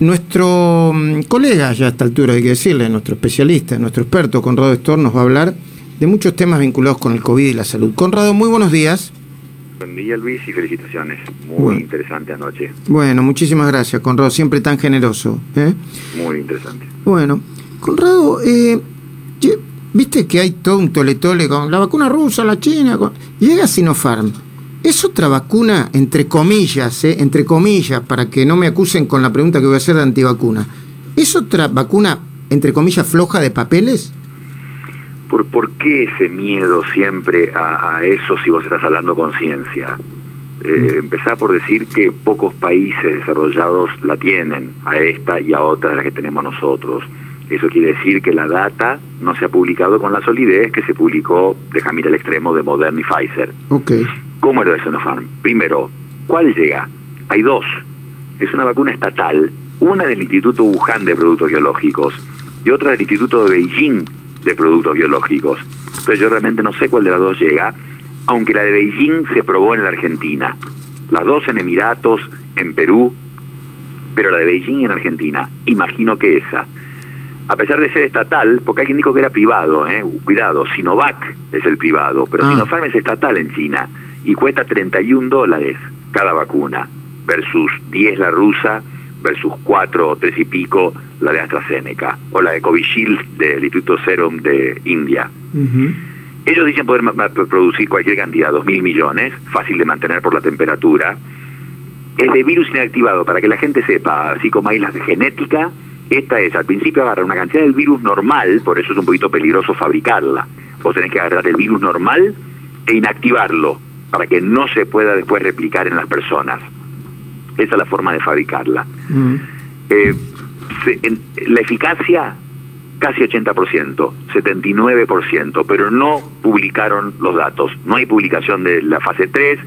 nuestro mm, colega, ya a esta altura hay que decirle, nuestro especialista, nuestro experto, Conrado Estor, nos va a hablar de muchos temas vinculados con el COVID y la salud. Conrado, muy buenos días. Buen día Luis y felicitaciones. Muy interesante anoche. Bueno, muchísimas gracias, Conrado, siempre tan generoso. ¿eh? Muy interesante. Bueno, Conrado, eh, viste que hay todo un tole-tole con la vacuna rusa, la china, llega Sinopharm es otra vacuna, entre comillas, eh, entre comillas, para que no me acusen con la pregunta que voy a hacer de antivacuna. ¿Es otra vacuna, entre comillas, floja de papeles? ¿Por, ¿Por qué ese miedo siempre a, eso si vos estás hablando con ciencia? Eh, empezar por decir que pocos países desarrollados la tienen, a esta y a otra de las que tenemos nosotros. Eso quiere decir que la data no se ha publicado con la solidez que se publicó, déjame ir al extremo, de Moderna y Pfizer. Okay. ¿Cómo lo de Sinopharm? Primero, ¿cuál llega? Hay dos. Es una vacuna estatal, una del Instituto Wuhan de Productos Biológicos y otra del Instituto de Beijing de Productos Biológicos. Entonces yo realmente no sé cuál de las dos llega, aunque la de Beijing se probó en la Argentina. Las dos en Emiratos, en Perú, pero la de Beijing en Argentina. Imagino que esa. A pesar de ser estatal, porque alguien dijo que era privado, ¿eh? cuidado, Sinovac es el privado, pero ah. Sinopharm es estatal en China y cuesta 31 dólares cada vacuna, versus 10 la rusa, versus 4 o 3 y pico la de AstraZeneca, o la de Covishield del Instituto Serum de India. Ellos dicen poder producir cualquier cantidad, 2.000 millones, fácil de mantener por la temperatura. Es de virus inactivado, para que la gente sepa, así como hay las de genética, esta es, al principio agarra una cantidad del virus normal, por eso es un poquito peligroso fabricarla. Vos tenés que agarrar el virus normal e inactivarlo para que no se pueda después replicar en las personas. Esa es la forma de fabricarla. Mm. Eh, la eficacia casi 80%, 79%, pero no publicaron los datos. No hay publicación de la fase 3,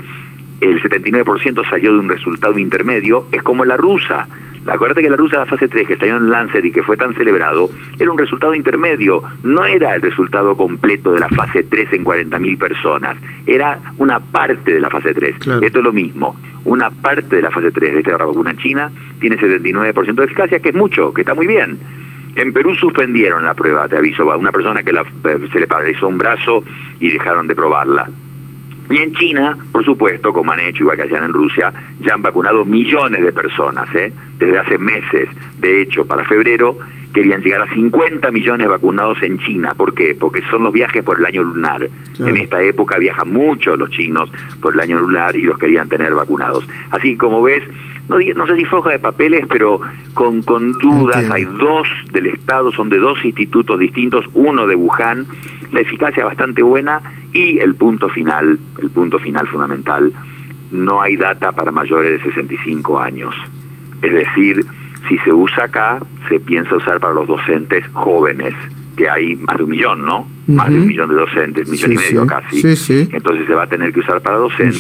el 79% salió de un resultado intermedio, es como la rusa. Acuérdate que la rusa de la fase 3 que salió en Lancet y que fue tan celebrado era un resultado intermedio, no era el resultado completo de la fase 3 en 40.000 personas, era una parte de la fase 3. Esto es lo mismo, una parte de la fase 3 de esta vacuna china tiene 79% de eficacia, que es mucho, que está muy bien. En Perú suspendieron la prueba, te aviso, a una persona que se le paralizó un brazo y dejaron de probarla. Y en China, por supuesto, como han hecho, igual que hacían en Rusia, ya han vacunado millones de personas, ¿eh? desde hace meses. De hecho, para febrero querían llegar a 50 millones vacunados en China. ¿Por qué? Porque son los viajes por el año lunar. En esta época viajan mucho los chinos por el año lunar y los querían tener vacunados. Así como ves, no, no sé si foja de papeles, pero con, con dudas, hay dos del Estado, son de dos institutos distintos, uno de Wuhan, la eficacia bastante buena y el punto final, el punto final fundamental, no hay data para mayores de 65 años. Es decir, si se usa acá, se piensa usar para los docentes jóvenes que hay más de un millón, ¿no? Más de un millón de docentes, millón y medio casi. Entonces se va a tener que usar para docentes.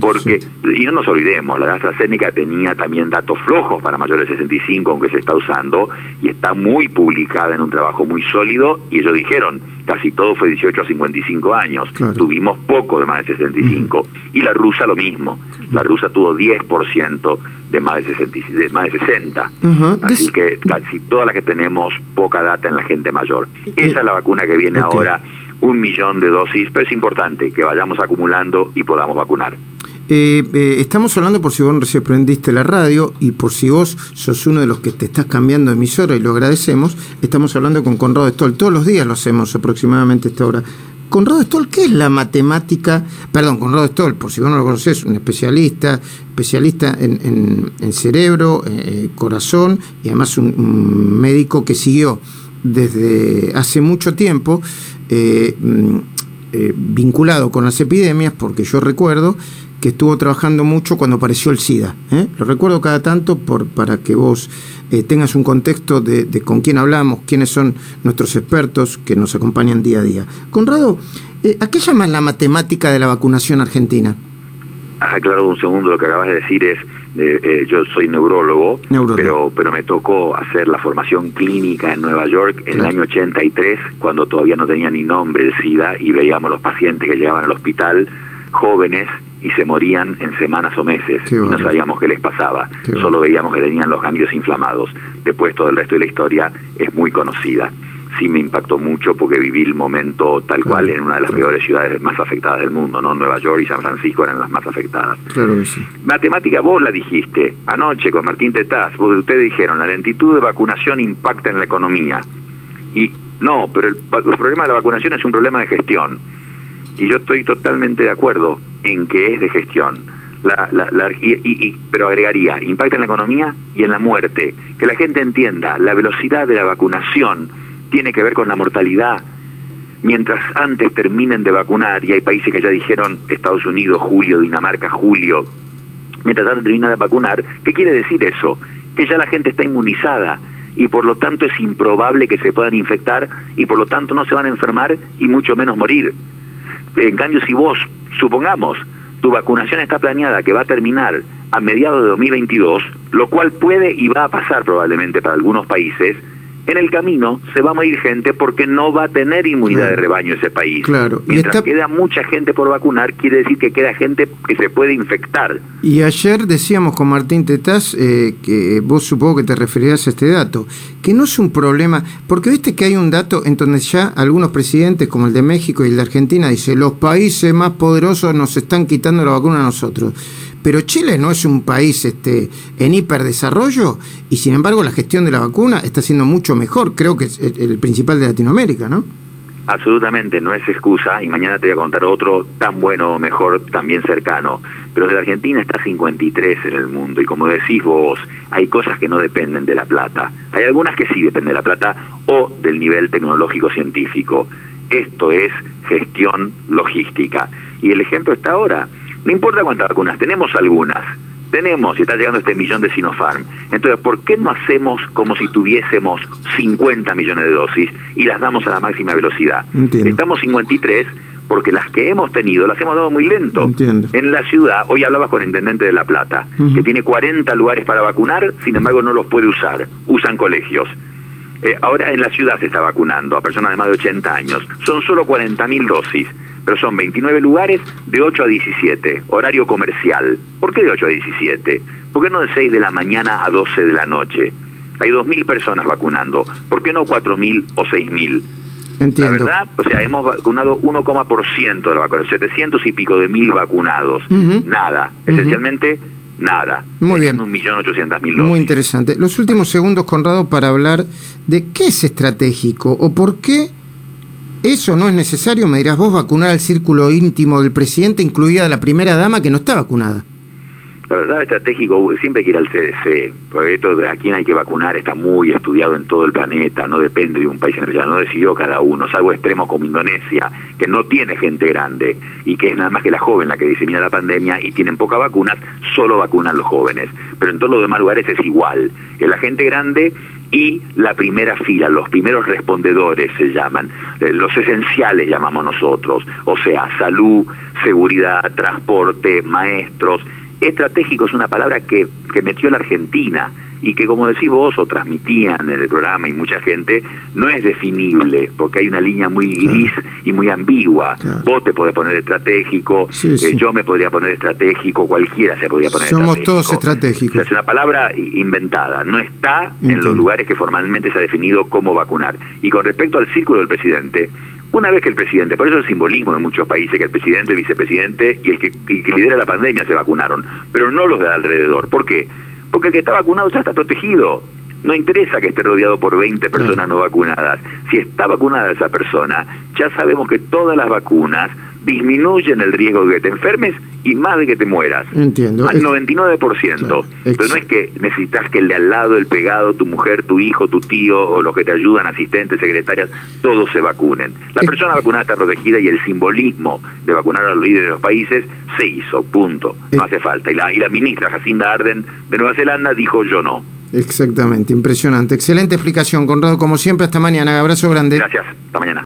porque, y no nos olvidemos, la AstraZeneca tenía también datos flojos para mayores de 65, aunque se está usando, y está muy publicada en un trabajo muy sólido, y ellos dijeron, casi todo fue 18 a 55 años, tuvimos poco de más de 65. Y la rusa lo mismo, la rusa tuvo 10% de más de, 60, de más de 60. Así que casi todas las que tenemos poca data en la gente mayor. Esa es la vacuna que viene ahora, un millón de dosis, pero es importante que vayamos acumulando y podamos vacunar. Eh, eh, estamos hablando por si vos recién prendiste la radio y por si vos sos uno de los que te estás cambiando de emisora y lo agradecemos, estamos hablando con Conrado Stoll. Todos los días lo hacemos aproximadamente a esta hora. Conrado Stoll, ¿qué es la matemática? Perdón, Conrado Stoll, por si vos no lo conocés, un especialista, especialista en, cerebro, eh, corazón y además un, médico que siguió desde hace mucho tiempo eh, mm, eh, vinculado con las epidemias, porque yo recuerdo que estuvo trabajando mucho cuando apareció el SIDA. ¿eh? Lo recuerdo cada tanto por, para que vos tengas un contexto de, con quién hablamos, quiénes son nuestros expertos que nos acompañan día a día. Conrado, ¿a qué llaman la matemática de la vacunación argentina? Ah, claro, un segundo, lo que acabas de decir es, yo soy neurólogo, pero pero me tocó hacer la formación clínica en Nueva York en el año 83, cuando todavía no tenía ni nombre el SIDA y veíamos los pacientes que llegaban al hospital, jóvenes, y se morían en semanas o meses. Y no sabíamos qué les pasaba. Solo veíamos que tenían los ganglios inflamados. Después todo el resto de la historia es muy conocida. Sí me impactó mucho porque viví el momento tal cual en una de las peores ciudades más afectadas del mundo, ¿no? Nueva York y San Francisco eran las más afectadas. Matemática, vos la dijiste anoche con Martín Tetaz, vos, ustedes dijeron, la lentitud de vacunación impacta en la economía. Y no, pero el, el problema de la vacunación es un problema de gestión y yo estoy totalmente de acuerdo en que es de gestión. La, la, y, pero agregaría, impacta en la economía y en la muerte. Que la gente entienda, la velocidad de la vacunación tiene que ver con la mortalidad. Mientras antes terminen de vacunar, y hay países que ya dijeron, Estados Unidos, julio, Dinamarca, julio, mientras antes terminan de vacunar, ¿qué quiere decir eso? Que ya la gente está inmunizada y por lo tanto es improbable que se puedan infectar y por lo tanto no se van a enfermar y mucho menos morir. En cambio, si vos, supongamos, tu vacunación está planeada que va a terminar a mediados de 2022, lo cual puede y va a pasar probablemente para algunos países, en el camino se va a morir gente porque no va a tener inmunidad de rebaño ese país. Claro. Mientras queda mucha gente por vacunar, quiere decir que queda gente que se puede infectar. Y ayer decíamos con Martín Tetaz, eh, que vos supongo que te referías a este dato, que no es un problema, porque viste que hay un dato en donde ya algunos presidentes, como el de México y el de Argentina, dicen, los países más poderosos nos están quitando la vacuna a nosotros pero Chile no es un país este, en hiperdesarrollo y sin embargo la gestión de la vacuna está siendo mucho mejor, creo que es el principal de Latinoamérica, ¿no? Absolutamente, no es excusa y mañana te voy a contar otro tan bueno o mejor, también cercano. Pero de Argentina está 53 en el mundo y como decís vos, hay cosas que no dependen de la plata. Hay algunas que sí dependen de la plata o del nivel tecnológico científico. Esto es gestión logística. Y el ejemplo está ahora. No importa cuántas vacunas, tenemos algunas. Tenemos, y está llegando este millón de Sinopharm. Entonces, ¿por qué no hacemos como si tuviésemos 50 millones de dosis y las damos a la máxima velocidad? Estamos 53 porque las que hemos tenido las hemos dado muy lento. En la ciudad, hoy hablabas con el intendente de La Plata, que tiene 40 lugares para vacunar, sin embargo no los puede usar, usan colegios. Eh, ahora en la ciudad se está vacunando a personas de más de 80 años, son solo 40.000 dosis pero son 29 lugares de 8 a 17, horario comercial. ¿Por qué de 8 a 17? ¿Por qué no de 6 de la mañana a 12 de la noche? Hay 2.000 personas vacunando. ¿Por qué no 4.000 o 6.000? Entiendo. La verdad, o sea, hemos vacunado 1,% de la vacunación, 700 y pico de mil vacunados. Nada, esencialmente nada. Muy bien. Un millón mil Muy interesante. Los últimos segundos, Conrado, para hablar de qué es estratégico o por qué eso no es necesario, me dirás vos, vacunar al círculo íntimo del presidente, incluida la primera dama que no está vacunada. La verdad, estratégico siempre hay que ir al CDC, porque esto de a quién hay que vacunar está muy estudiado en todo el planeta, no depende de un país en realidad, no decidió cada uno, salvo extremos como Indonesia, que no tiene gente grande y que es nada más que la joven la que disemina la pandemia y tienen pocas vacunas, solo vacunan los jóvenes. Pero en todos los demás lugares es igual. La gente grande y la primera fila, los primeros respondedores se llaman, eh, los esenciales llamamos nosotros, o sea, salud, seguridad, transporte, maestros. Estratégico es una palabra que, que metió la Argentina y que como decís vos o transmitían en el programa y mucha gente, no es definible, porque hay una línea muy gris y muy ambigua. Vos te podés poner estratégico, eh, yo me podría poner estratégico, cualquiera se podría poner Somos todos estratégicos. es una palabra inventada, no está en los lugares que formalmente se ha definido cómo vacunar. Y con respecto al círculo del presidente, una vez que el presidente, por eso el simbolismo en muchos países, que el presidente, el vicepresidente y el que, y que lidera la pandemia se vacunaron, pero no los de alrededor. ¿Por qué? Porque el que está vacunado ya está protegido. No interesa que esté rodeado por 20 personas no vacunadas. Si está vacunada esa persona, ya sabemos que todas las vacunas disminuyen el riesgo de que te enfermes y más de que te mueras. Entiendo. Al 99%. Pero no es que necesitas que el de al lado, el pegado, tu mujer, tu hijo, tu tío o los que te ayudan, asistentes, secretarias, todos se vacunen. La persona vacunada está protegida y el simbolismo de vacunar a los líderes de los países se hizo, punto. No hace falta. Y la, y la ministra Jacinda Arden de Nueva Zelanda dijo yo no. Exactamente, impresionante. Excelente explicación, Conrado, como siempre, hasta mañana. Abrazo grande. Gracias, hasta mañana.